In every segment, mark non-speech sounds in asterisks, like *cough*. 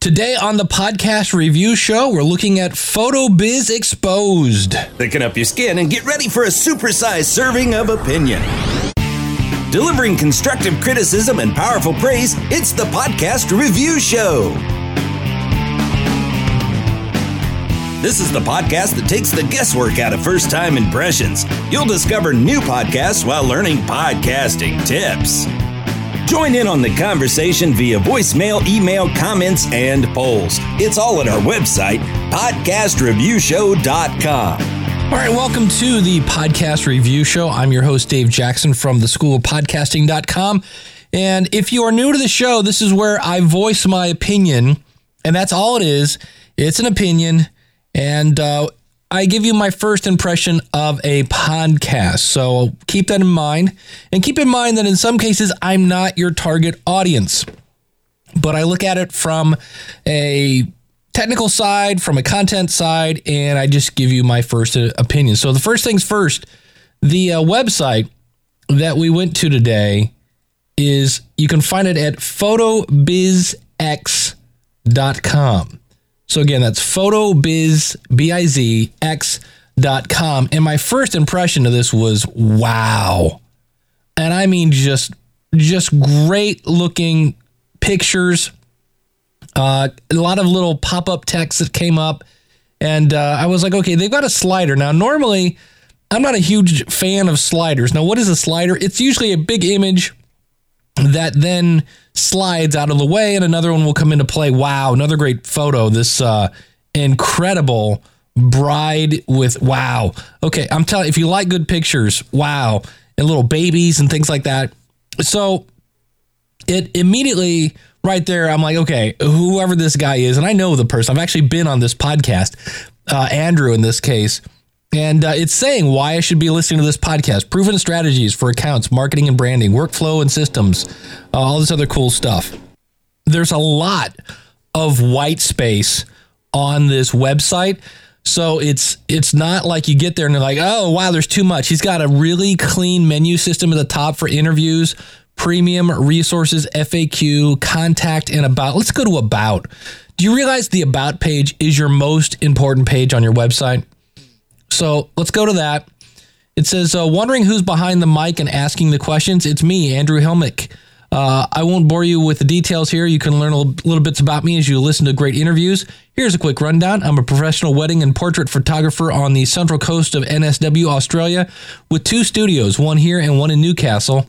Today on the podcast review show, we're looking at PhotoBiz Exposed. Thicken up your skin and get ready for a supersized serving of opinion. Delivering constructive criticism and powerful praise, it's the podcast review show. This is the podcast that takes the guesswork out of first time impressions. You'll discover new podcasts while learning podcasting tips. Join in on the conversation via voicemail, email, comments, and polls. It's all at our website, podcastreviewshow.com. All right, welcome to the podcast review show. I'm your host, Dave Jackson from the school of podcasting.com. And if you are new to the show, this is where I voice my opinion, and that's all it is. It's an opinion, and uh, I give you my first impression of a podcast. So keep that in mind. And keep in mind that in some cases, I'm not your target audience, but I look at it from a technical side, from a content side, and I just give you my first opinion. So the first things first, the uh, website that we went to today is you can find it at photobizx.com. So again, that's photobizx.com. And my first impression of this was wow. And I mean just just great looking pictures. Uh, a lot of little pop-up text that came up. And uh, I was like, okay, they've got a slider. Now, normally, I'm not a huge fan of sliders. Now, what is a slider? It's usually a big image that then slides out of the way and another one will come into play. Wow, another great photo. This uh, incredible bride with wow. Okay, I'm telling if you like good pictures, wow, and little babies and things like that. So it immediately right there, I'm like, okay, whoever this guy is, and I know the person. I've actually been on this podcast, uh, Andrew in this case. And uh, it's saying why I should be listening to this podcast proven strategies for accounts, marketing and branding, workflow and systems, uh, all this other cool stuff. There's a lot of white space on this website. So it's it's not like you get there and they're like, oh wow, there's too much. He's got a really clean menu system at the top for interviews, premium resources, FAQ, contact, and about. Let's go to about. Do you realize the about page is your most important page on your website? So let's go to that. It says, uh, wondering who's behind the mic and asking the questions. It's me, Andrew Helmick. Uh, I won't bore you with the details here. You can learn a little, little, bits about me as you listen to great interviews. Here's a quick rundown. I'm a professional wedding and portrait photographer on the central coast of NSW, Australia, with two studios, one here and one in Newcastle.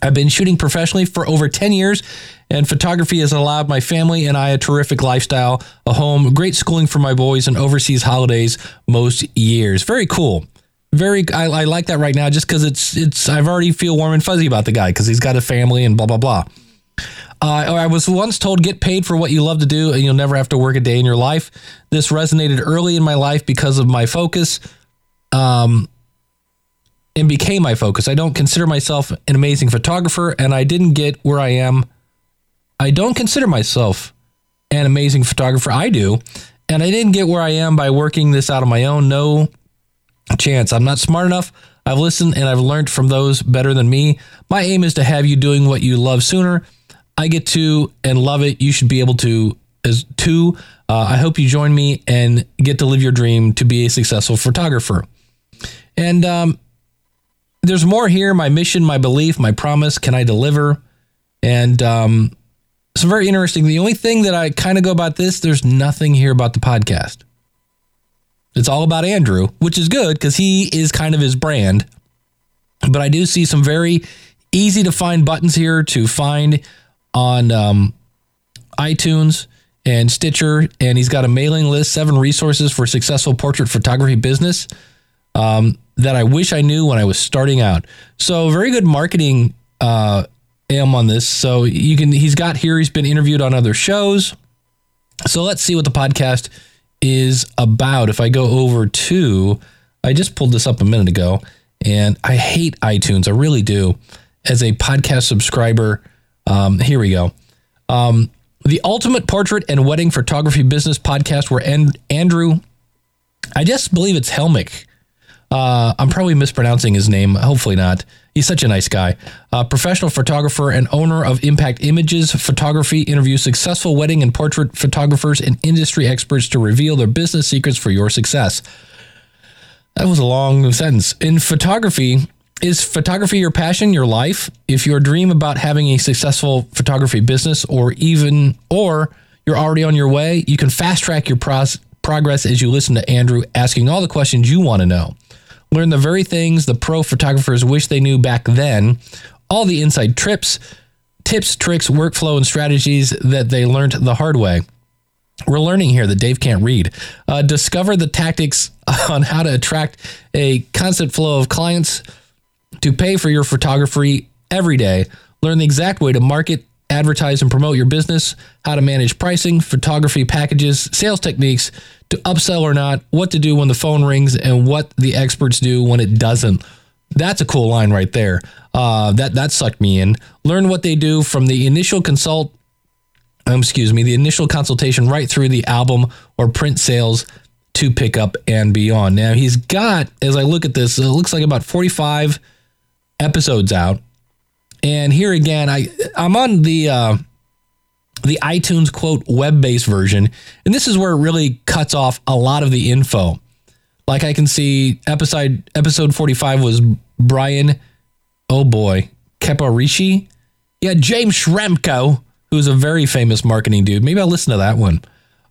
I've been shooting professionally for over 10 years, and photography has allowed my family and I a terrific lifestyle, a home, great schooling for my boys, and overseas holidays most years. Very cool. Very, I, I like that right now just because it's, it's, I've already feel warm and fuzzy about the guy because he's got a family and blah, blah, blah. Uh, I was once told, get paid for what you love to do and you'll never have to work a day in your life. This resonated early in my life because of my focus. Um, and became my focus. I don't consider myself an amazing photographer, and I didn't get where I am. I don't consider myself an amazing photographer. I do. And I didn't get where I am by working this out on my own. No chance. I'm not smart enough. I've listened and I've learned from those better than me. My aim is to have you doing what you love sooner. I get to and love it. You should be able to as too. Uh, I hope you join me and get to live your dream to be a successful photographer. And um, there's more here. My mission, my belief, my promise. Can I deliver? And um, it's very interesting. The only thing that I kind of go about this, there's nothing here about the podcast. It's all about Andrew, which is good because he is kind of his brand. But I do see some very easy to find buttons here to find on um, iTunes and Stitcher. And he's got a mailing list, seven resources for successful portrait photography business. Um, that I wish I knew when I was starting out. So very good marketing uh, am on this. So you can he's got here. He's been interviewed on other shows. So let's see what the podcast is about. If I go over to, I just pulled this up a minute ago, and I hate iTunes. I really do. As a podcast subscriber, um, here we go. Um, the Ultimate Portrait and Wedding Photography Business Podcast, where and- Andrew, I just believe it's Helmick Uh, I'm probably mispronouncing his name. Hopefully not. He's such a nice guy. Uh, professional photographer and owner of Impact Images Photography interviews successful wedding and portrait photographers and industry experts to reveal their business secrets for your success. That was a long sentence. In photography, is photography your passion, your life? If your dream about having a successful photography business or even or you're already on your way, you can fast track your pros- progress as you listen to Andrew asking all the questions you want to know. Learn the very things the pro photographers wish they knew back then, all the inside trips, tips, tricks, workflow, and strategies that they learned the hard way. We're learning here that Dave can't read. Uh, discover the tactics *laughs* on how to attract a constant flow of clients to pay for your photography every day. Learn the exact way to market, advertise, and promote your business, how to manage pricing, photography packages, sales techniques, to upsell or not, what to do when the phone rings, and what the experts do when it doesn't. That's a cool line right there. Uh, that that sucked me in. Learn what they do from the initial consult, um, excuse me, the initial consultation right through the album or print sales to pick up and beyond. Now he's got, as I look at this, it looks like about forty-five episodes out. And here again, I I'm on the uh, the iTunes quote web based version, and this is where it really cuts off a lot of the info. Like I can see episode episode 45 was Brian, oh boy, Keparishi. Yeah, James Schramko, who's a very famous marketing dude. Maybe I'll listen to that one.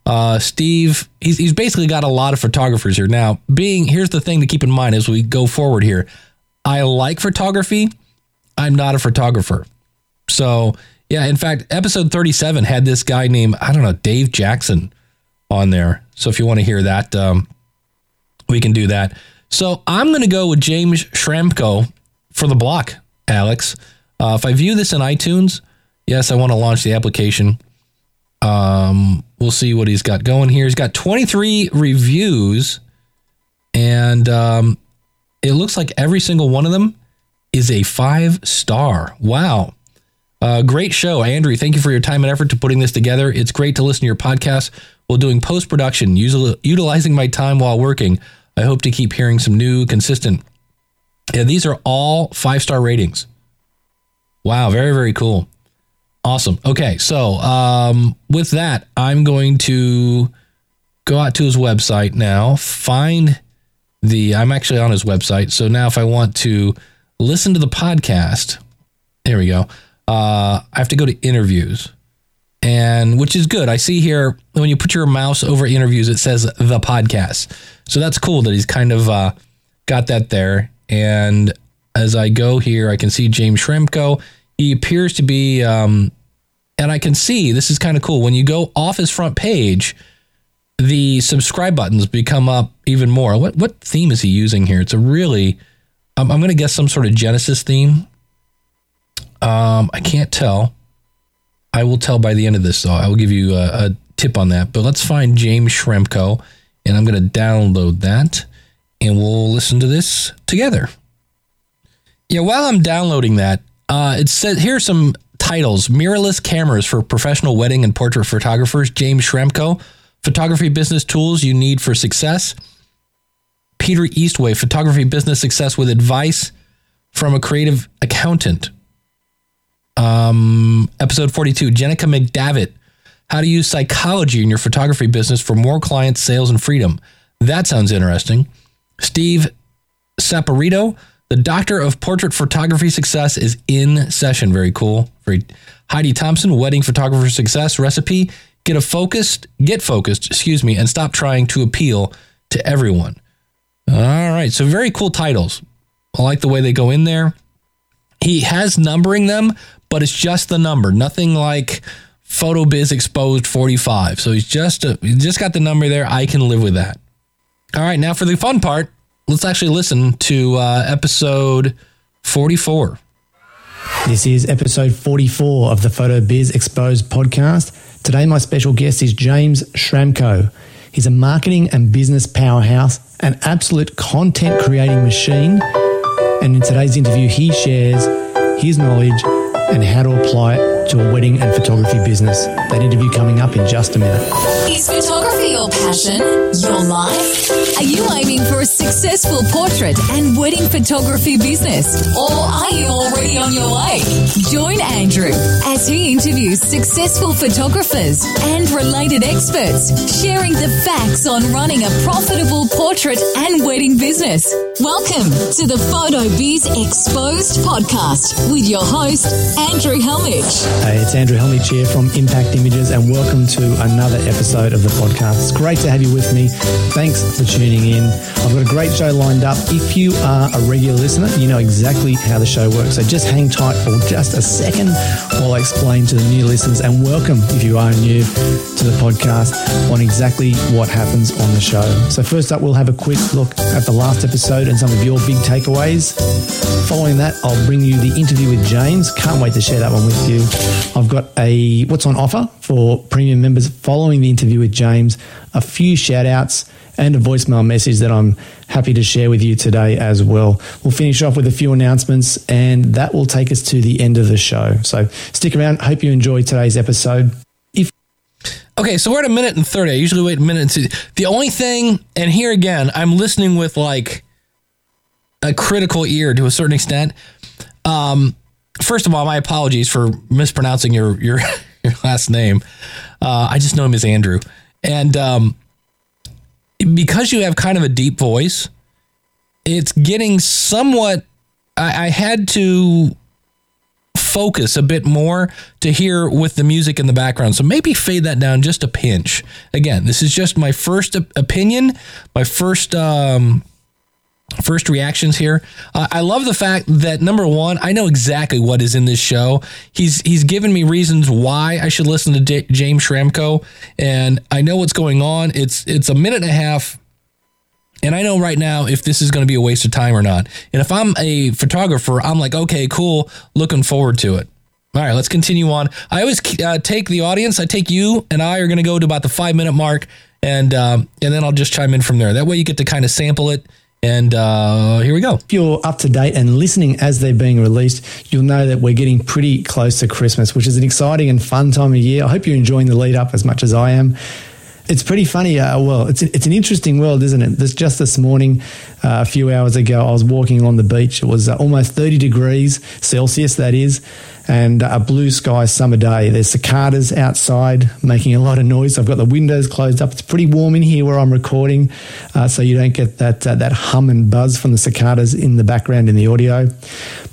Uh, Steve, he's, he's basically got a lot of photographers here. Now, being here's the thing to keep in mind as we go forward here. I like photography. I'm not a photographer. So yeah, in fact, episode 37 had this guy named, I don't know, Dave Jackson on there. So if you want to hear that, um, we can do that. So I'm going to go with James Schramko for the block, Alex. Uh, if I view this in iTunes, yes, I want to launch the application. Um, we'll see what he's got going here. He's got 23 reviews, and um, it looks like every single one of them is a five star. Wow. Uh, great show, Andrew. Thank you for your time and effort to putting this together. It's great to listen to your podcast while doing post production, utilizing my time while working. I hope to keep hearing some new, consistent. Yeah, these are all five star ratings. Wow, very very cool. Awesome. Okay, so um, with that, I'm going to go out to his website now. Find the. I'm actually on his website. So now, if I want to listen to the podcast, there we go uh, I have to go to interviews, and which is good. I see here when you put your mouse over interviews, it says the podcast. So that's cool that he's kind of uh, got that there. And as I go here, I can see James Schramko. He appears to be, um, and I can see this is kind of cool. When you go off his front page, the subscribe buttons become up even more. What what theme is he using here? It's a really, I'm, I'm going to guess some sort of Genesis theme. Um, I can't tell. I will tell by the end of this, though. I will give you a, a tip on that. But let's find James Schramko, and I'm going to download that, and we'll listen to this together. Yeah, while I'm downloading that, uh, it says here are some titles: mirrorless cameras for professional wedding and portrait photographers. James Schramko, photography business tools you need for success. Peter Eastway, photography business success with advice from a creative accountant. Um, episode 42, Jenika McDavitt, how to use psychology in your photography business for more clients, sales, and freedom. That sounds interesting. Steve Saporito, the doctor of portrait photography success, is in session. Very cool. Heidi Thompson, wedding photographer success recipe. Get a focused, get focused, excuse me, and stop trying to appeal to everyone. All right. So very cool titles. I like the way they go in there. He has numbering them, but it's just the number, nothing like PhotoBiz exposed 45. So he's just a, he's just got the number there. I can live with that. All right, now for the fun part, let's actually listen to uh, episode 44. This is episode 44 of the PhotoBiz Exposed podcast. Today, my special guest is James Schramko. He's a marketing and business powerhouse, an absolute content creating machine. And in today's interview, he shares his knowledge and how to apply it to a wedding and photography business. That interview coming up in just a minute. Is photography your passion? Your life? Are you aiming for a successful portrait and wedding photography business? Or are you already on your way? Join Andrew as he interviews successful photographers and related experts, sharing the facts on running a profitable portrait and wedding business. Welcome to the Photo Biz Exposed podcast with your host, Andrew Hellmich. Hey, it's Andrew Hellmich here from Impact Images, and welcome to another episode of the podcast. It's great to have you with me. Thanks for tuning in. I've got a great show lined up. If you are a regular listener, you know exactly how the show works. So just hang tight for just a second while I explain to the new listeners, and welcome if you are new to the podcast on exactly what happens on the show. So, first up, we'll have a quick look at the last episode and some of your big takeaways. Following that, I'll bring you the interview with James. Can't wait to share that one with you. I've got a what's on offer for premium members following the interview with James, a few shout outs and a voicemail message that I'm happy to share with you today as well. We'll finish off with a few announcements and that will take us to the end of the show. So stick around. Hope you enjoy today's episode. If Okay, so we're at a minute and 30. I usually wait a minute and two. The only thing, and here again, I'm listening with like a critical ear to a certain extent. Um, first of all, my apologies for mispronouncing your your, *laughs* your last name. Uh, I just know him as Andrew. And um, because you have kind of a deep voice, it's getting somewhat. I, I had to focus a bit more to hear with the music in the background. So maybe fade that down just a pinch. Again, this is just my first op- opinion, my first um, first reactions here. Uh, I love the fact that number one, I know exactly what is in this show. He's he's given me reasons why I should listen to J- James Schramko, and I know what's going on. It's it's a minute and a half. And I know right now if this is going to be a waste of time or not. And if I'm a photographer, I'm like, okay, cool, looking forward to it. All right, let's continue on. I always uh, take the audience. I take you and I are going to go to about the five minute mark, and um, and then I'll just chime in from there. That way you get to kind of sample it. And uh, here we go. if you're up to date and listening as they're being released, you'll know that we're getting pretty close to Christmas, which is an exciting and fun time of year. I hope you're enjoying the lead up as much as I am. It's pretty funny. Uh, well, it's it's an interesting world, isn't it? This, just this morning, uh, a few hours ago, I was walking along the beach. It was uh, almost 30 degrees Celsius, that is, and a blue sky summer day. There's cicadas outside making a lot of noise. I've got the windows closed up. It's pretty warm in here where I'm recording, uh, so you don't get that uh, that hum and buzz from the cicadas in the background in the audio.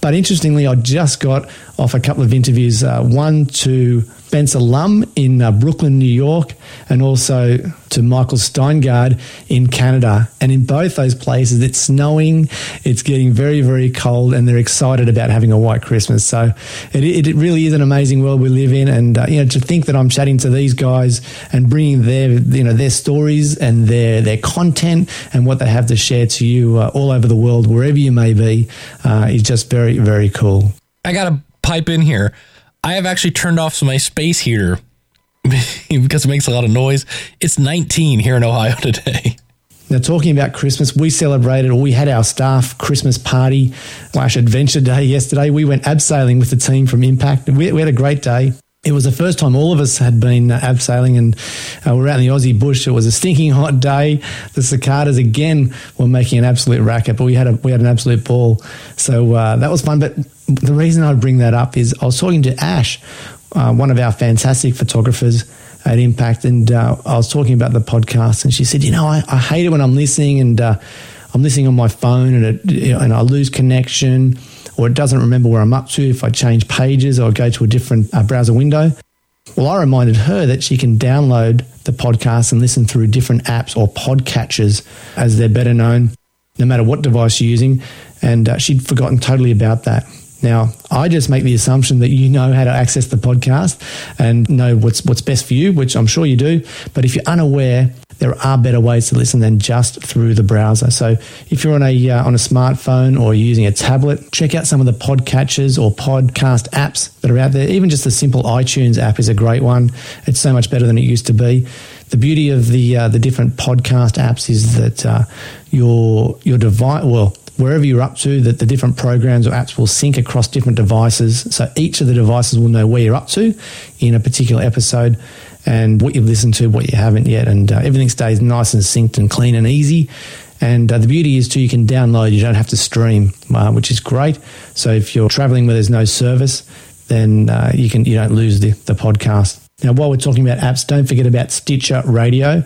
But interestingly, I just got off a couple of interviews. Uh, one to Spencer Lum in uh, Brooklyn, New York, and also to Michael Steingard in Canada. And in both those places, it's snowing, it's getting very, very cold, and they're excited about having a white Christmas. So it, it really is an amazing world we live in. And uh, you know, to think that I'm chatting to these guys and bringing their you know their stories and their their content and what they have to share to you uh, all over the world, wherever you may be, uh, is just very, very cool. I got to pipe in here. I have actually turned off my space heater *laughs* because it makes a lot of noise. It's 19 here in Ohio *laughs* today. Now, talking about Christmas, we celebrated, or we had our staff Christmas party slash adventure day yesterday. We went abseiling with the team from Impact. We, we had a great day. It was the first time all of us had been uh, abseiling, and uh, we're out in the Aussie bush. It was a stinking hot day. The cicadas again were making an absolute racket, but we had a we had an absolute ball. So uh, that was fun. But the reason I bring that up is I was talking to Ash, uh, one of our fantastic photographers at Impact, and uh, I was talking about the podcast, and she said, "You know, I, I hate it when I'm listening and uh, I'm listening on my phone, and it, and I lose connection." Or it doesn't remember where I'm up to if I change pages or go to a different uh, browser window. Well, I reminded her that she can download the podcast and listen through different apps or podcatchers, as they're better known, no matter what device you're using. And uh, she'd forgotten totally about that. Now, I just make the assumption that you know how to access the podcast and know what's what's best for you, which I'm sure you do. But if you're unaware, there are better ways to listen than just through the browser. So if you're on a uh, on a smartphone or using a tablet, check out some of the podcatchers or podcast apps that are out there. Even just the simple iTunes app is a great one. It's so much better than it used to be. The beauty of the uh, the different podcast apps is that uh, your your device, well, wherever you're up to, that the different programs or apps will sync across different devices. So each of the devices will know where you're up to in a particular episode and what you've listened to, what you haven't yet, and uh, everything stays nice and synced and clean and easy. And uh, the beauty is too, you can download. You don't have to stream, uh, which is great. So if you're traveling where there's no service, then uh, you can you don't lose the, the podcast. Now, while we're talking about apps, don't forget about Stitcher Radio.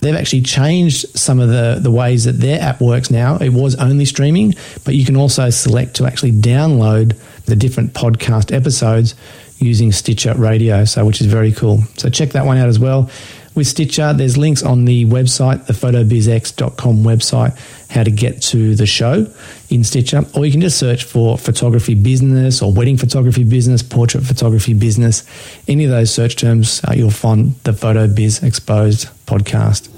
They've actually changed some of the, the ways that their app works now. It was only streaming, but you can also select to actually download the different podcast episodes using Stitcher Radio, so which is very cool. So check that one out as well. With Stitcher, there's links on the website, the photobizx.com website, how to get to the show in Stitcher, or you can just search for photography business or wedding photography business, portrait photography business. Any of those search terms, uh, you'll find the Photo Biz Exposed podcast.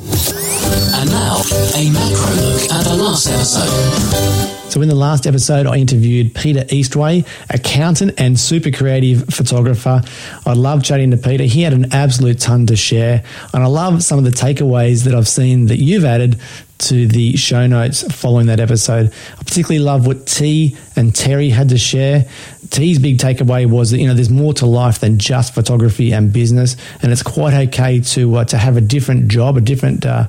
And now, a macro look last episode. So, in the last episode, I interviewed Peter Eastway, accountant and super creative photographer. I love chatting to Peter. He had an absolute ton to share. And I love some of the takeaways that I've seen that you've added to the show notes following that episode. I particularly love what T and Terry had to share. T's big takeaway was that you know there's more to life than just photography and business, and it's quite okay to uh, to have a different job, a different uh,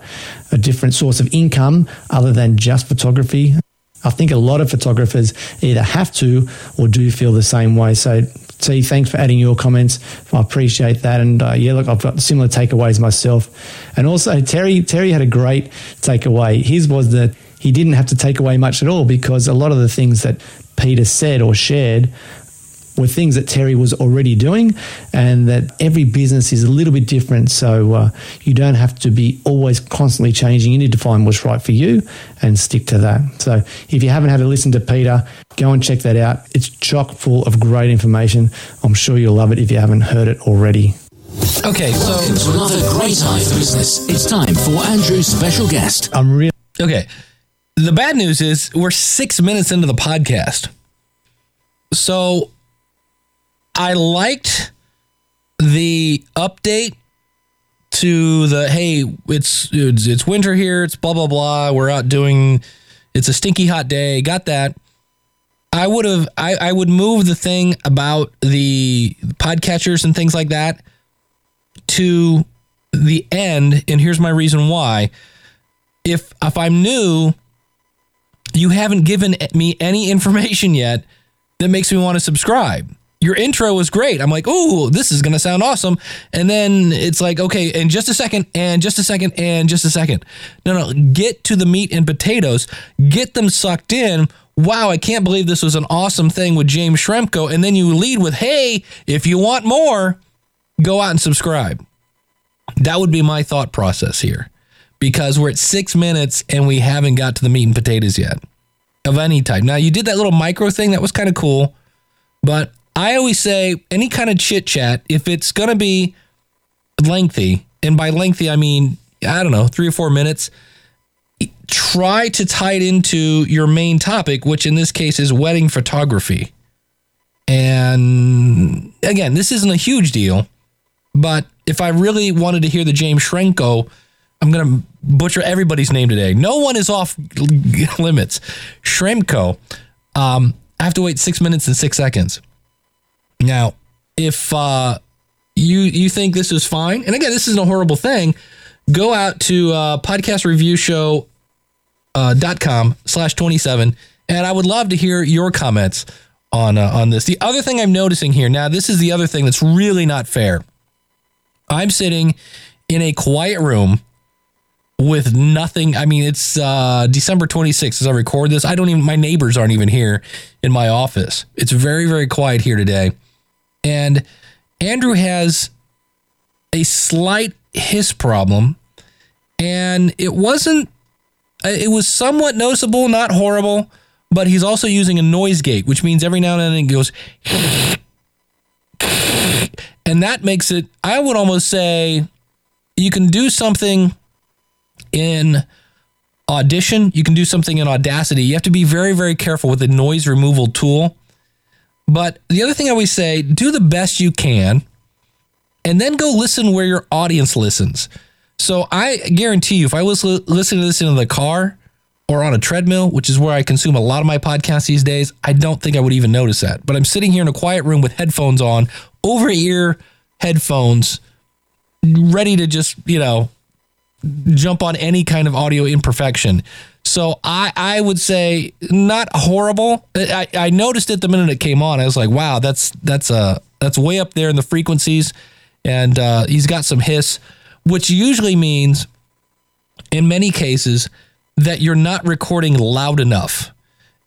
a different source of income other than just photography. I think a lot of photographers either have to or do feel the same way. So, T, thanks for adding your comments. I appreciate that. And uh, yeah, look, I've got similar takeaways myself. And also, Terry, Terry had a great takeaway. His was that he didn't have to take away much at all because a lot of the things that Peter said or shared were things that Terry was already doing, and that every business is a little bit different. So uh, you don't have to be always constantly changing. You need to find what's right for you and stick to that. So if you haven't had a listen to Peter, go and check that out. It's chock full of great information. I'm sure you'll love it if you haven't heard it already. Okay, so Welcome to another great eye for business. It's time for Andrew's special guest. I'm really okay. The bad news is we're six minutes into the podcast. So I liked the update to the hey, it's it's, it's winter here, it's blah blah blah. We're out doing it's a stinky hot day. Got that. I would have I, I would move the thing about the podcatchers and things like that to the end, and here's my reason why. If if I'm new, you haven't given me any information yet that makes me want to subscribe. Your intro was great. I'm like, oh, this is gonna sound awesome. And then it's like, okay, in just a second, and just a second, and just a second. No, no, get to the meat and potatoes, get them sucked in. Wow, I can't believe this was an awesome thing with James Schramko. And then you lead with, hey, if you want more, go out and subscribe. That would be my thought process here because we're at six minutes and we haven't got to the meat and potatoes yet of any type. Now, you did that little micro thing, that was kind of cool, but I always say any kind of chit chat, if it's going to be lengthy, and by lengthy, I mean, I don't know, three or four minutes, try to tie it into your main topic, which in this case is wedding photography. And again, this isn't a huge deal, but if I really wanted to hear the James Shrenko, I'm going to butcher everybody's name today. No one is off *laughs* limits. Schramko. Um, I have to wait six minutes and six seconds. Now, if uh, you you think this is fine, and again, this isn't a horrible thing, go out to uh, podcastreviewshow.com uh, slash 27, and I would love to hear your comments on uh, on this. The other thing I'm noticing here, now this is the other thing that's really not fair. I'm sitting in a quiet room with nothing. I mean, it's uh, December 26th as I record this. I don't even, my neighbors aren't even here in my office. It's very, very quiet here today. And Andrew has a slight hiss problem. And it wasn't, uh, it was somewhat noticeable, not horrible, but he's also using a noise gate, which means every now and then it goes, and that makes it, I would almost say, you can do something in Audition, you can do something in Audacity. You have to be very, very careful with the noise removal tool. But the other thing I always say do the best you can and then go listen where your audience listens. So I guarantee you, if I was li- listening to this in the car or on a treadmill, which is where I consume a lot of my podcasts these days, I don't think I would even notice that. But I'm sitting here in a quiet room with headphones on, over ear headphones, ready to just, you know, jump on any kind of audio imperfection. So I, I would say not horrible. I, I noticed it the minute it came on. I was like, wow, that's that's uh that's way up there in the frequencies, and uh, he's got some hiss, which usually means, in many cases, that you're not recording loud enough.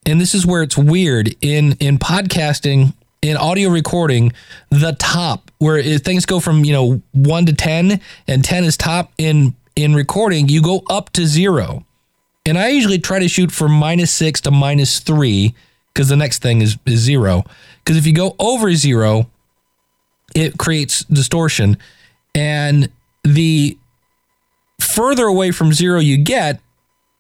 And this is where it's weird in in podcasting, in audio recording, the top where it, things go from you know one to ten, and ten is top in in recording, you go up to zero. And I usually try to shoot from minus six to minus three because the next thing is, is zero. Because if you go over zero, it creates distortion. And the further away from zero you get,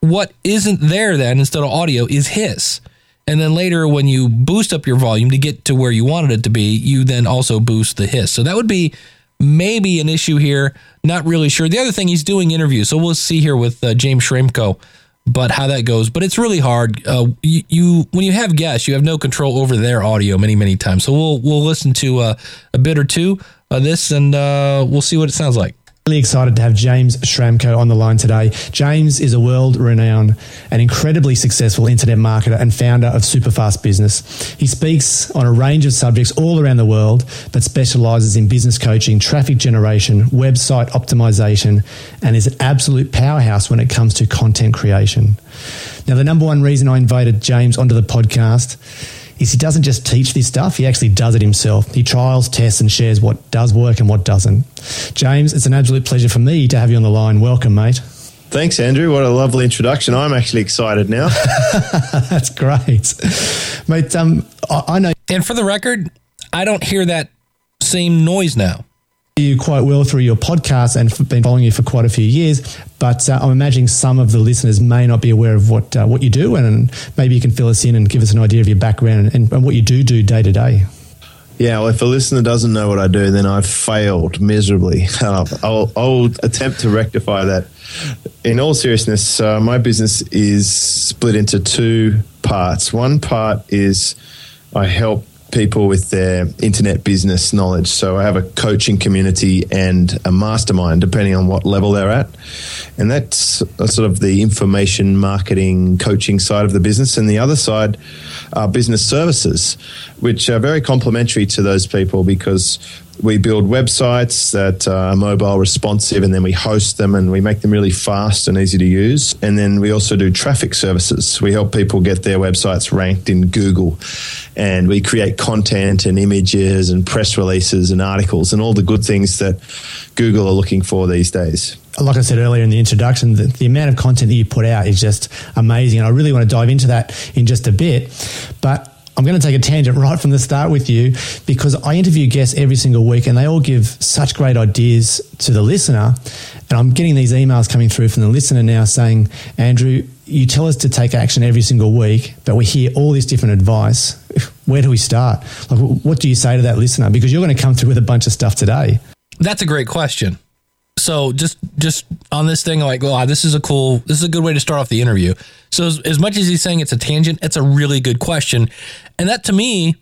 what isn't there then instead of audio is hiss. And then later, when you boost up your volume to get to where you wanted it to be, you then also boost the hiss. So that would be maybe an issue here. Not really sure. The other thing, he's doing interviews. So we'll see here with uh, James Schramko but how that goes. But it's really hard. Uh, you, you, when you have guests, you have no control over their audio many many times. So we'll we'll listen to uh, a bit or two of this, and uh, we'll see what it sounds like. Really excited to have James Schramko on the line today. James is a world renowned and incredibly successful internet marketer and founder of Superfast Business. He speaks on a range of subjects all around the world, but specializes in business coaching, traffic generation, website optimization, and is an absolute powerhouse when it comes to content creation. Now, the number one reason I invited James onto the podcast is he doesn't just teach this stuff, he actually does it himself. He trials, tests, and shares what does work and what doesn't. James, it's an absolute pleasure for me to have you on the line. Welcome, mate. Thanks, Andrew. What a lovely introduction. I'm actually excited now. *laughs* That's great. Mate, um, I know. And for the record, I don't hear that same noise now you quite well through your podcast and been following you for quite a few years. But uh, I'm imagining some of the listeners may not be aware of what uh, what you do, and maybe you can fill us in and give us an idea of your background and, and what you do do day to day. Yeah, well, if a listener doesn't know what I do, then I've failed miserably. *laughs* I'll, I'll attempt to rectify that. In all seriousness, uh, my business is split into two parts. One part is I help people with their internet business knowledge. So I have a coaching community and a mastermind, depending on what level they're at. And that's sort of the information marketing coaching side of the business. And the other side are business services, which are very complementary to those people because we build websites that are mobile responsive and then we host them and we make them really fast and easy to use. And then we also do traffic services. We help people get their websites ranked in Google and we create content and images and press releases and articles and all the good things that Google are looking for these days like I said earlier in the introduction, the, the, amount of content that you put out is just amazing. And I really want to dive into that in just a bit. But I'm going to take a tangent right from the start with you because I interview guests every single week and they all give such great ideas to the listener. And I'm getting these emails coming through from the listener now saying, Andrew, you tell us to take action every single week, but we hear all this different advice. *laughs* Where do we start? Like, what do you say to that listener? Because you're going to come through with a bunch of stuff today. That's a great question so just just on this thing like wow this is a cool this is a good way to start off the interview so as, as, much as he's saying it's a tangent it's a really good question and that to me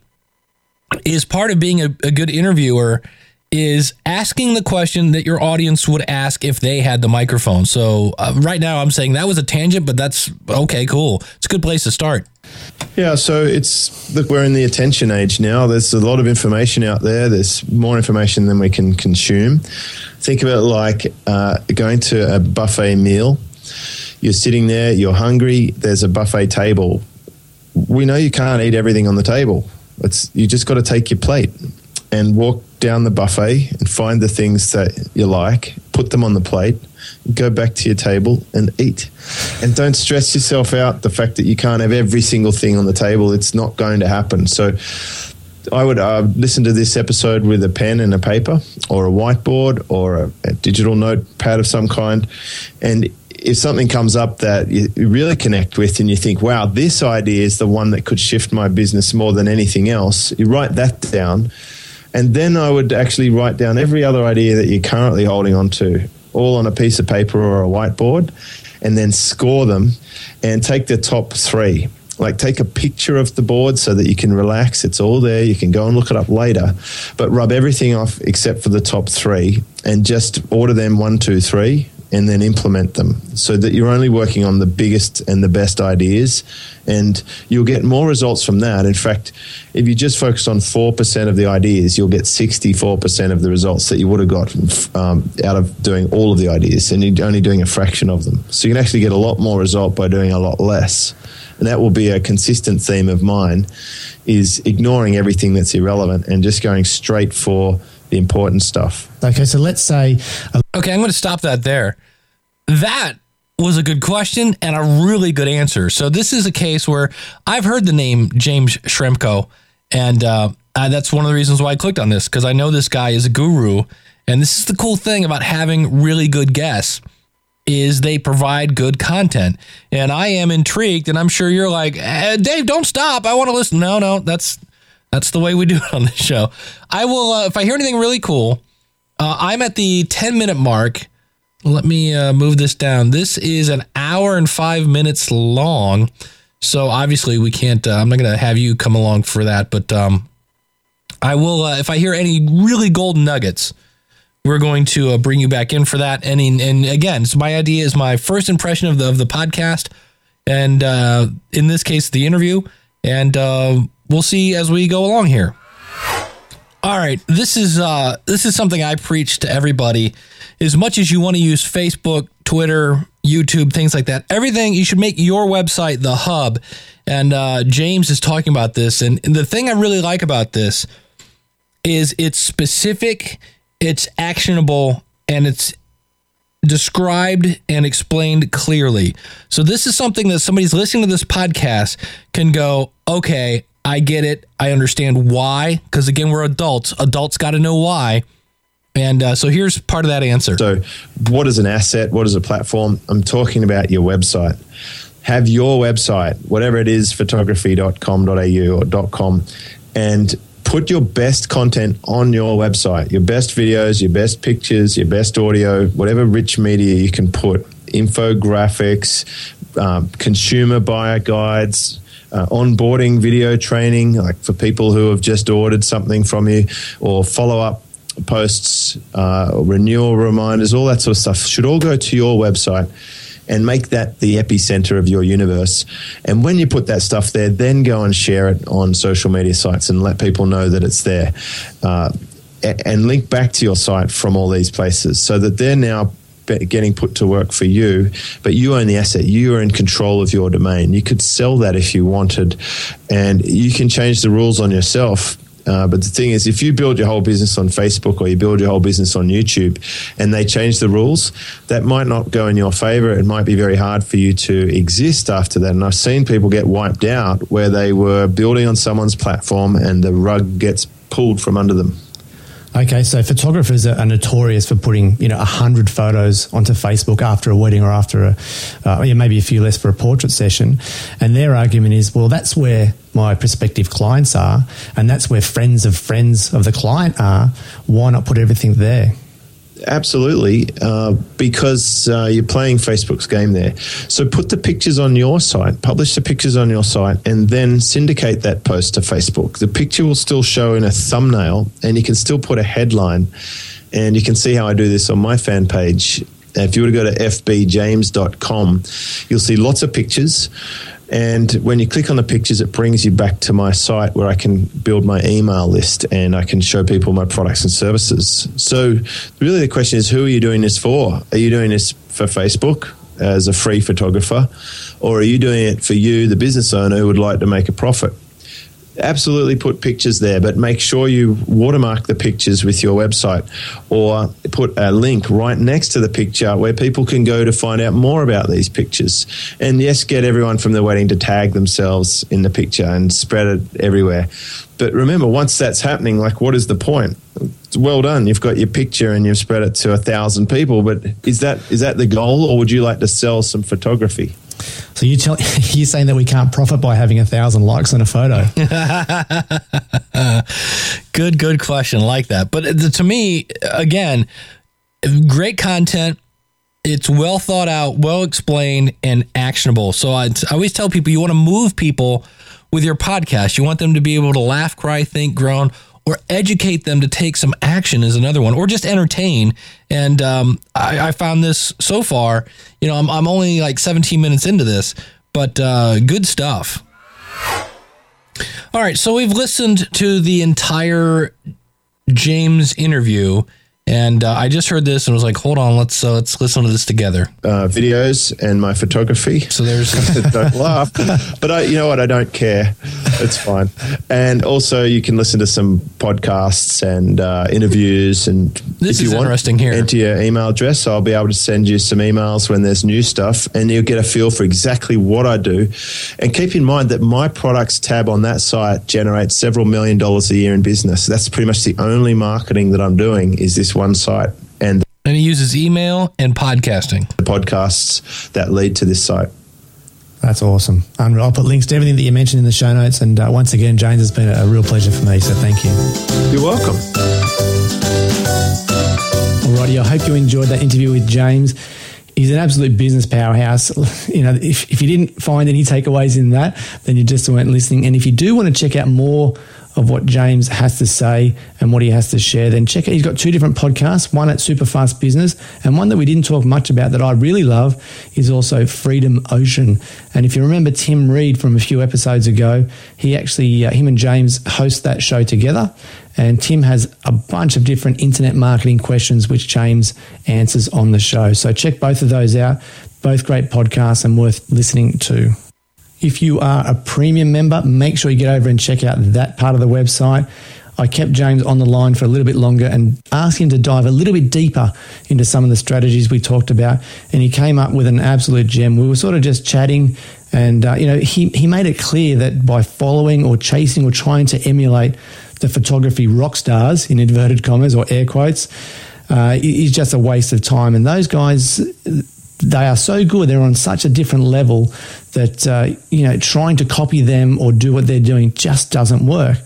is part of being a, a good interviewer is asking the question that your audience would ask if they had the microphone so uh, right now i'm saying that was a tangent but that's okay cool it's a good place to start yeah, so it's look, we're in the attention age now. There's a lot of information out there. There's more information than we can consume. Think of it like uh, going to a buffet meal. You're sitting there, you're hungry. There's a buffet table. We know you can't eat everything on the table. It's you just got to take your plate and walk down the buffet and find the things that you like, put them on the plate, go back to your table and eat. And don't stress yourself out the fact that you can't have every single thing on the table. It's not going to happen. So I would uh, listen to this episode with a pen and a paper or a whiteboard or a, a digital notepad of some kind. And if something comes up that you really connect with and you think, wow, this idea is the one that could shift my business more than anything else, you write that down. And then I would actually write down every other idea that you're currently holding on to all on a piece of paper or a whiteboard, and then score them and take the top three. Like take a picture of the board so that you can relax. It's all there. You can go and look it up later, but rub everything off except for the top three and just order them one, two, three, and then implement them so that you're only working on the biggest and the best ideas and you'll get more results from that in fact if you just focus on 4% of the ideas you'll get 64% of the results that you would have got um, out of doing all of the ideas and you're only doing a fraction of them so you can actually get a lot more result by doing a lot less and that will be a consistent theme of mine is ignoring everything that's irrelevant and just going straight for the important stuff. Okay, so let's say. Okay, I'm going to stop that there. That was a good question and a really good answer. So this is a case where I've heard the name James Schramko, and uh, uh, that's one of the reasons why I clicked on this because I know this guy is a guru, and this is the cool thing about having really good guests is they provide good content. And I am intrigued, and I'm sure you're like, eh, Dave, don't stop. I want to listen. No, no, that's that's the way we do *laughs* it on this show. I will, uh, if I hear anything really cool, uh, I'm at the 10 minute mark. Let me uh, move this down. This is an hour and five minutes long. So obviously, we can't, uh, I'm not going to have you come along for that, but um, I will, uh, if I hear any really golden nuggets, we're going to uh, bring you back in for that. And and again, so my idea is my first impression of the of the podcast, and uh, in this case, the interview. And uh, we'll see as we go along here. All right, this is uh, this is something I preach to everybody. As much as you want to use Facebook, Twitter, YouTube, things like that, everything you should make your website the hub. And uh, James is talking about this, and, and the thing I really like about this is it's specific, it's actionable, and it's described and explained clearly. So this is something that somebody's listening to this podcast can go, okay, I get it. I understand why. Because again, we're adults. Adults got to know why. And uh, so here's part of that answer. So, what is an asset? What is a platform? I'm talking about your website. Have your website, whatever it is, photography.com.au or .com, and put your best content on your website. Your best videos, your best pictures, your best audio, whatever rich media you can put. Infographics, um, consumer buyer guides, uh, onboarding video training, like for people who have just ordered something from you, or follow up posts, uh, renewal reminders, all that sort of stuff should all go to your website and make that the epicenter of your universe. And when you put that stuff there, then go and share it on social media sites and let people know that it's there. Uh, and link back to your site from all these places so that they're now getting put to work for you, but you own the asset. You are in control of your domain. You could sell that if you wanted, and you can change the rules on yourself. Uh, but the thing is, if you build your whole business on Facebook or you build your whole business on YouTube and they change the rules, that might not go in your favor. It might be very hard for you to exist after that. And I've seen people get wiped out where they were building on someone's platform and the rug gets pulled from under them. Okay, so photographers are, notorious for putting you know a hundred photos onto Facebook after a wedding or after a uh, yeah, maybe a few less for a portrait session, and their argument is well that's where my prospective clients are, and that's where friends of friends of the client are. Why not put everything there? Absolutely, uh, because uh, you're playing Facebook's game there. So put the pictures on your site, publish the pictures on your site, and then syndicate that post to Facebook. The picture will still show in a thumbnail, and you can still put a headline. And you can see how I do this on my fan page. If you were to go to fbjames.com, you'll see lots of pictures and when you click on the pictures, it brings you back to my site where I can build my email list and I can show people my products and services. So, really, the question is who are you doing this for? Are you doing this for Facebook as a free photographer? Or are you doing it for you, the business owner who would like to make a profit? Absolutely put pictures there, but make sure you watermark the pictures with your website or put a link right next to the picture where people can go to find out more about these pictures. And yes, get everyone from the wedding to tag themselves in the picture and spread it everywhere. But remember, once that's happening, like, what is the point? Well done. You've got your picture and you've spread it to a thousand people. But is that is that the goal, or would you like to sell some photography? So you tell *laughs* you're saying that we can't profit by having a thousand likes on a photo? *laughs* good, good question. Like that, but to me, again, great content. It's well thought out, well explained, and actionable. So I, I always tell people you want to move people with your podcast. You want them to be able to laugh, cry, think, groan, or educate them to take some action is another one, or just entertain. And um, I, I, found this so far. You know, I'm, I'm only like 17 minutes into this, but uh, good stuff. All right, so we've listened to the entire James interview. And uh, I just heard this and was like, "Hold on, let's uh, let's listen to this together." Uh, videos and my photography. So there's *laughs* don't laugh, *laughs* but I, you know what? I don't care. It's fine. And also, you can listen to some podcasts and uh, interviews. And this if is you want, interesting here. Enter your email address. So I'll be able to send you some emails when there's new stuff, and you'll get a feel for exactly what I do. And keep in mind that my products tab on that site generates several million dollars a year in business. That's pretty much the only marketing that I'm doing. Is this one site and and he uses email and podcasting. the podcasts that lead to this site. That's awesome. Um, i'll put links to everything that you mentioned in the show notes. And uh, once again james has been a, real pleasure for me so thank you. You're welcome. Alrighty i hope you enjoyed that interview with james he's an absolute business powerhouse. *laughs* You know, if, if you didn't find any takeaways in that, then you just weren't listening. And if you do want to check out more of what James has to say and what he has to share, then check it. He's got two different podcasts, one at Superfast Business and one that we didn't talk much about that I really love is also Freedom Ocean. And if you remember Tim Reid from a few episodes ago, he actually, uh, him and James host that show together. And Tim has a bunch of different internet marketing questions which James answers on the show. So check both of those out. Both great podcasts and worth listening to. If you are a premium member, make sure you get over and check out that part of the website. I kept James on the line for a little bit longer and asked him to dive a little bit deeper into some of the strategies we talked about. And he came up with an absolute gem. We were sort of just chatting, and uh, you know, he he made it clear that by following or chasing or trying to emulate the photography rock stars in inverted commas or air quotes uh, is just a waste of time. And those guys they are so good. They're on such a different level that uh, you know trying to copy them or do what they're doing just doesn't work.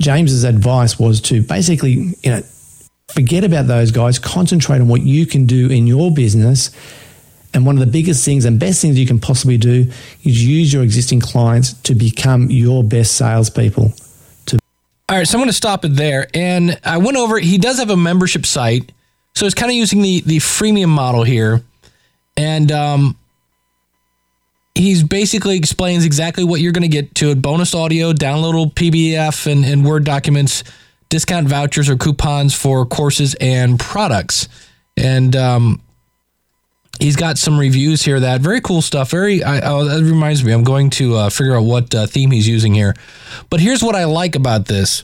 James's advice was to basically you know forget about those guys, concentrate on what you can do in your business. And one of the biggest things and best things you can possibly do is use your existing clients to become your best salespeople. All right, so I'm going to stop it there. And I went over. He does have a membership site, so it's kind of using the the freemium model here and um, he's basically explains exactly what you're going to get to it bonus audio downloadable pdf and, and word documents discount vouchers or coupons for courses and products and um, he's got some reviews here that. Very cool stuff. Very I, oh, that reminds me i'm going to uh, figure out what uh, theme he's using here. But here's what i like about this.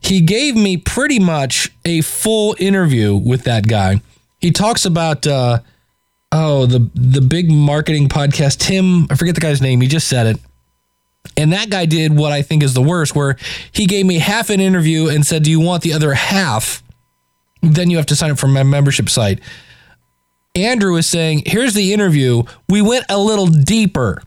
He gave me pretty much a full interview with that guy. He talks about uh, oh the the big marketing podcast tim i forget the guy's name he just said it. And that guy did what i think is the worst where he gave me half an interview and said do you want the other half? Then you have to sign up for my membership site andrew is saying here's the interview we went a little deeper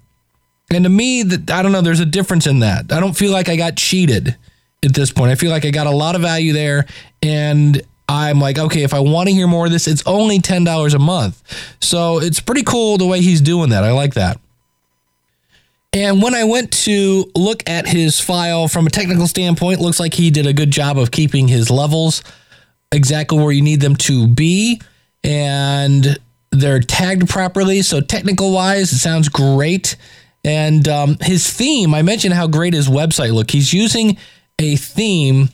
and to me that i don't know there's a difference in that i don't feel like i got cheated at this point i feel like i got a lot of value there and I'm like, okay, if I want to hear more of this, it's only $10 a month. So it's pretty cool the way he's doing that. I like that. And when I went to look at his file from a technical standpoint, looks like he did a good job of keeping his levels exactly where you need them to be. And they're tagged properly. So, technical wise, it sounds great. And um, his theme, I mentioned how great his website look. He's using a theme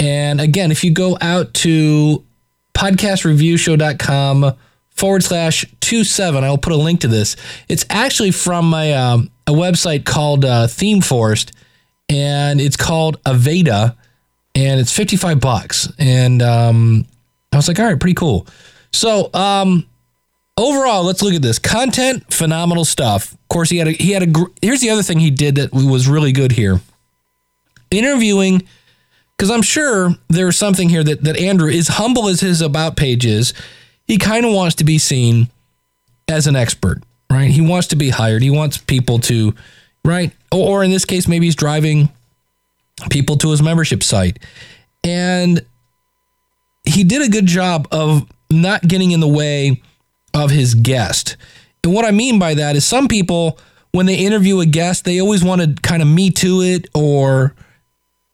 and again, if you go out to podcastreviewshow.com forward slash two seven, I will put a link to this. It's actually from my um, a website called uh, ThemeForest, and it's called Avada, and it's fifty five bucks. And um, I was like, all right, pretty cool. So um, overall, let's look at this content. Phenomenal stuff. Of course, he had a he had a. Here's the other thing he did that was really good here. Interviewing because I'm sure there's something here that, that Andrew, as humble as his about page is, he kind of wants to be seen as an expert, right? He wants to be hired. He wants people to, right? Or, or in this case, maybe he's driving people to his membership site. And he did a good job of not getting in the way of his guest. And what I mean by that is some people, when they interview a guest, they always want to kind of me to it or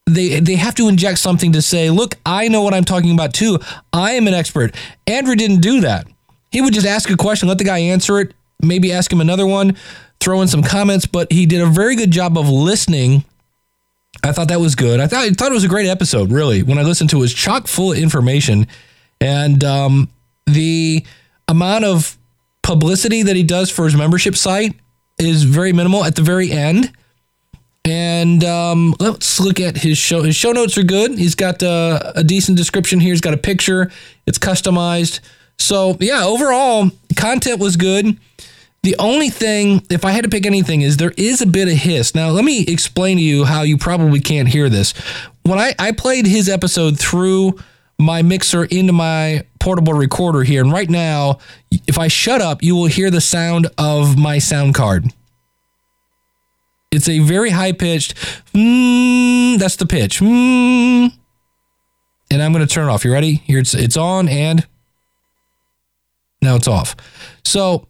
they they have to inject something to say, look, I know what I'm talking about too. I am an expert. Andrew didn't do that. He would just ask a question, let the guy answer it, maybe ask him another one, throw in some comments, but he did a very good job of listening. I thought that was good. I thought I thought it was a great episode, really. When I listened to it, it was chock full of information. And um, the amount of publicity that he does for his membership site is very minimal at the very end. And um, let's look at his show. His show notes are good. He's got uh, a decent description here. He's got a picture. It's customized. So yeah, overall content was good. The only thing, if I had to pick anything, is there is a bit of hiss. Now, let me explain to you how you probably can't hear this. When I, I played his episode through my mixer into my portable recorder here, and right now, if I shut up, you will hear the sound of my sound card. It's a very high pitched, mm, that's the pitch. Mm, and I'm going to turn it off. You ready? Here it's, it's on and now it's off. So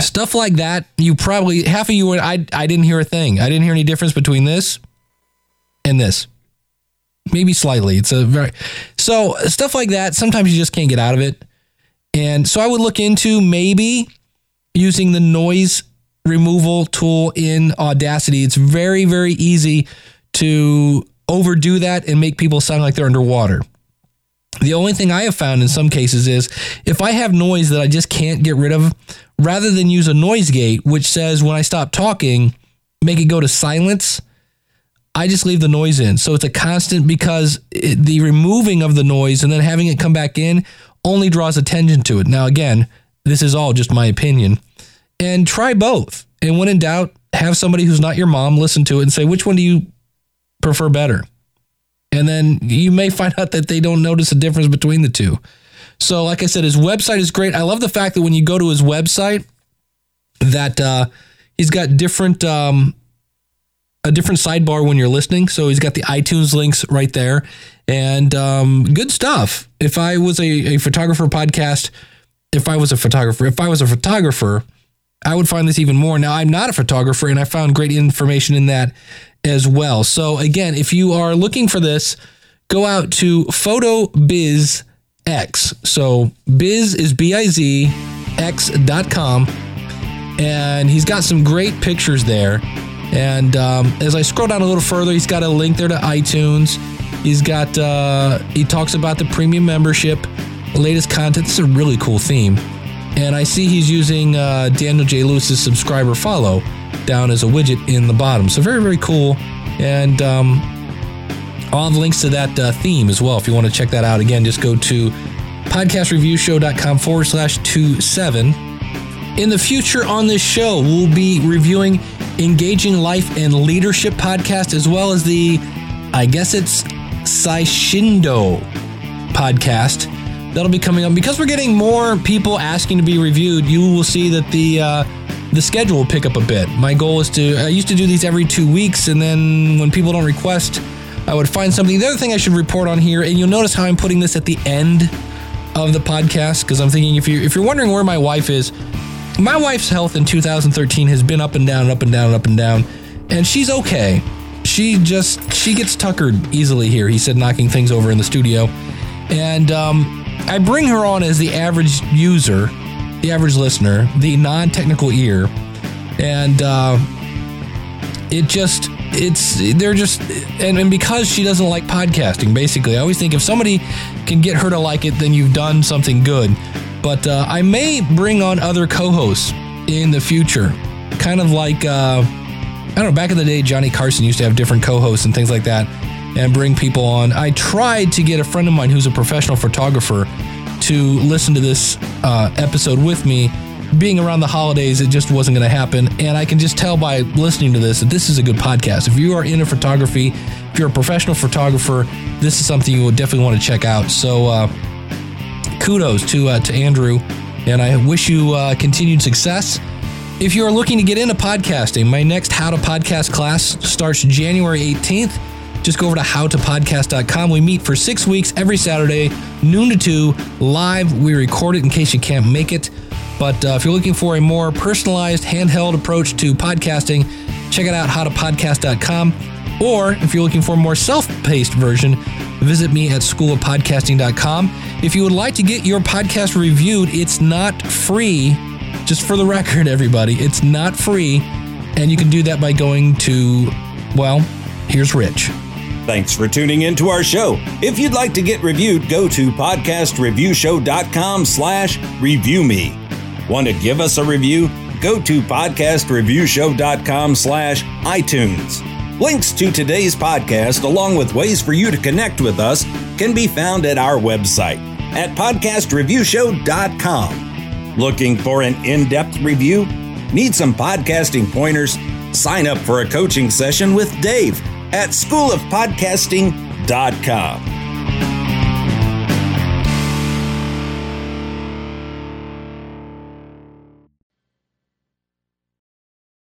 stuff like that, you probably half of you I I didn't hear a thing. I didn't hear any difference between this and this. Maybe slightly. It's a very so stuff like that. Sometimes you just can't get out of it. And so I would look into maybe using the noise removal tool in Audacity. It's very, very easy to overdo that and make people sound like they're underwater. The only thing I have found in some cases is if I have noise that I just can't get rid of, rather than use a noise gate, which says when I stop talking, make it go to silence, I just leave the noise in. So it's a constant because it, the removing of the noise and then having it come back in only draws attention to it. Now, again, this is all just my opinion. And try both. And when in doubt, have somebody who's not your mom listen to it and say, which one do you prefer better? And then you may *laughs* find out that they don't notice a difference between the two. So, like I said, his website is great. I love the fact that when you go to his website, that uh, he's got different um, a different sidebar when you're listening. So he's got the iTunes links right there, and um, good stuff. If I was a, a photographer podcast, if I was a photographer, if I was a photographer, I would find this even more. Now I'm not a photographer, and I found great information in that as well. So again, if you are looking for this, go out to PhotoBiz X. So biz is B I Z X.com. And he's got some great pictures there. And um, as I scroll down a little further, he's got a link there to iTunes. He's got, uh, he talks about the premium membership, latest content. This is a really cool theme. And I see he's using uh, Daniel J. Lewis's subscriber follow down as a widget in the bottom. So very, very cool. And um, I'll have links to that uh, theme as well. If you want to check that out, again, just go to podcastreviewshow.com forward slash two seven. In the future on this show, we'll be reviewing Engaging Life and Leadership podcast, as well as the, I guess it's Saishindo podcast. That'll be coming up because we're getting more people asking to be reviewed. You will see that the uh, the schedule will pick up a bit. My goal is to. I used to do these every two weeks, and then when people don't request, I would find something. The other thing I should report on here, and you'll notice how I'm putting this at the end of the podcast because I'm thinking if you if you're wondering where my wife is, my wife's health in 2013 has been up and down, up and down, up and down, and she's okay. She just she gets tuckered easily here. He said, knocking things over in the studio, and um, I bring her on as the average user, the average listener, the non-technical ear, and uh, it just it's they're just and, and because she doesn't like podcasting basically i always think if somebody can get her to like it then you've done something good but uh, i may bring on other co-hosts in the future kind of like uh, i don't know back in the day johnny carson used to have different co-hosts and things like that and bring people on i tried to get a friend of mine who's a professional photographer to listen to this uh, episode with me being around the holidays, it just wasn't going to happen. And I can just tell by listening to this that this is a good podcast. If you are into photography, if you're a professional photographer, this is something you would definitely want to check out. So, uh, kudos to uh, to Andrew, and I wish you uh, continued success. If you are looking to get into podcasting, my next How to Podcast class starts January 18th. just go over to howtopodcast.com. We meet for six weeks every Saturday, noon to 2, live. We record it in case you can't make it. But uh, if you're looking for a more personalized, handheld approach to podcasting, check it out, howtopodcast.com. Or if you're looking for a more self paced version, visit me at schoolofpodcasting.com. If you would like to get your podcast reviewed, it's not free. Just for the record, everybody, it's not free. And you can do that by going to, well, here's Rich. Thanks for tuning in to our show. If you'd like to get reviewed, go to podcastreviewshow.com slash review me. Want to give us a review? Go to podcastreviewshow.com slash iTunes. Links to today's podcast, along with ways for you to connect with us, can be found at our website at podcastreviewshow.com. Looking for an in depth review? Need some podcasting pointers? Sign up for a coaching session with Dave at schoolofpodcasting.com.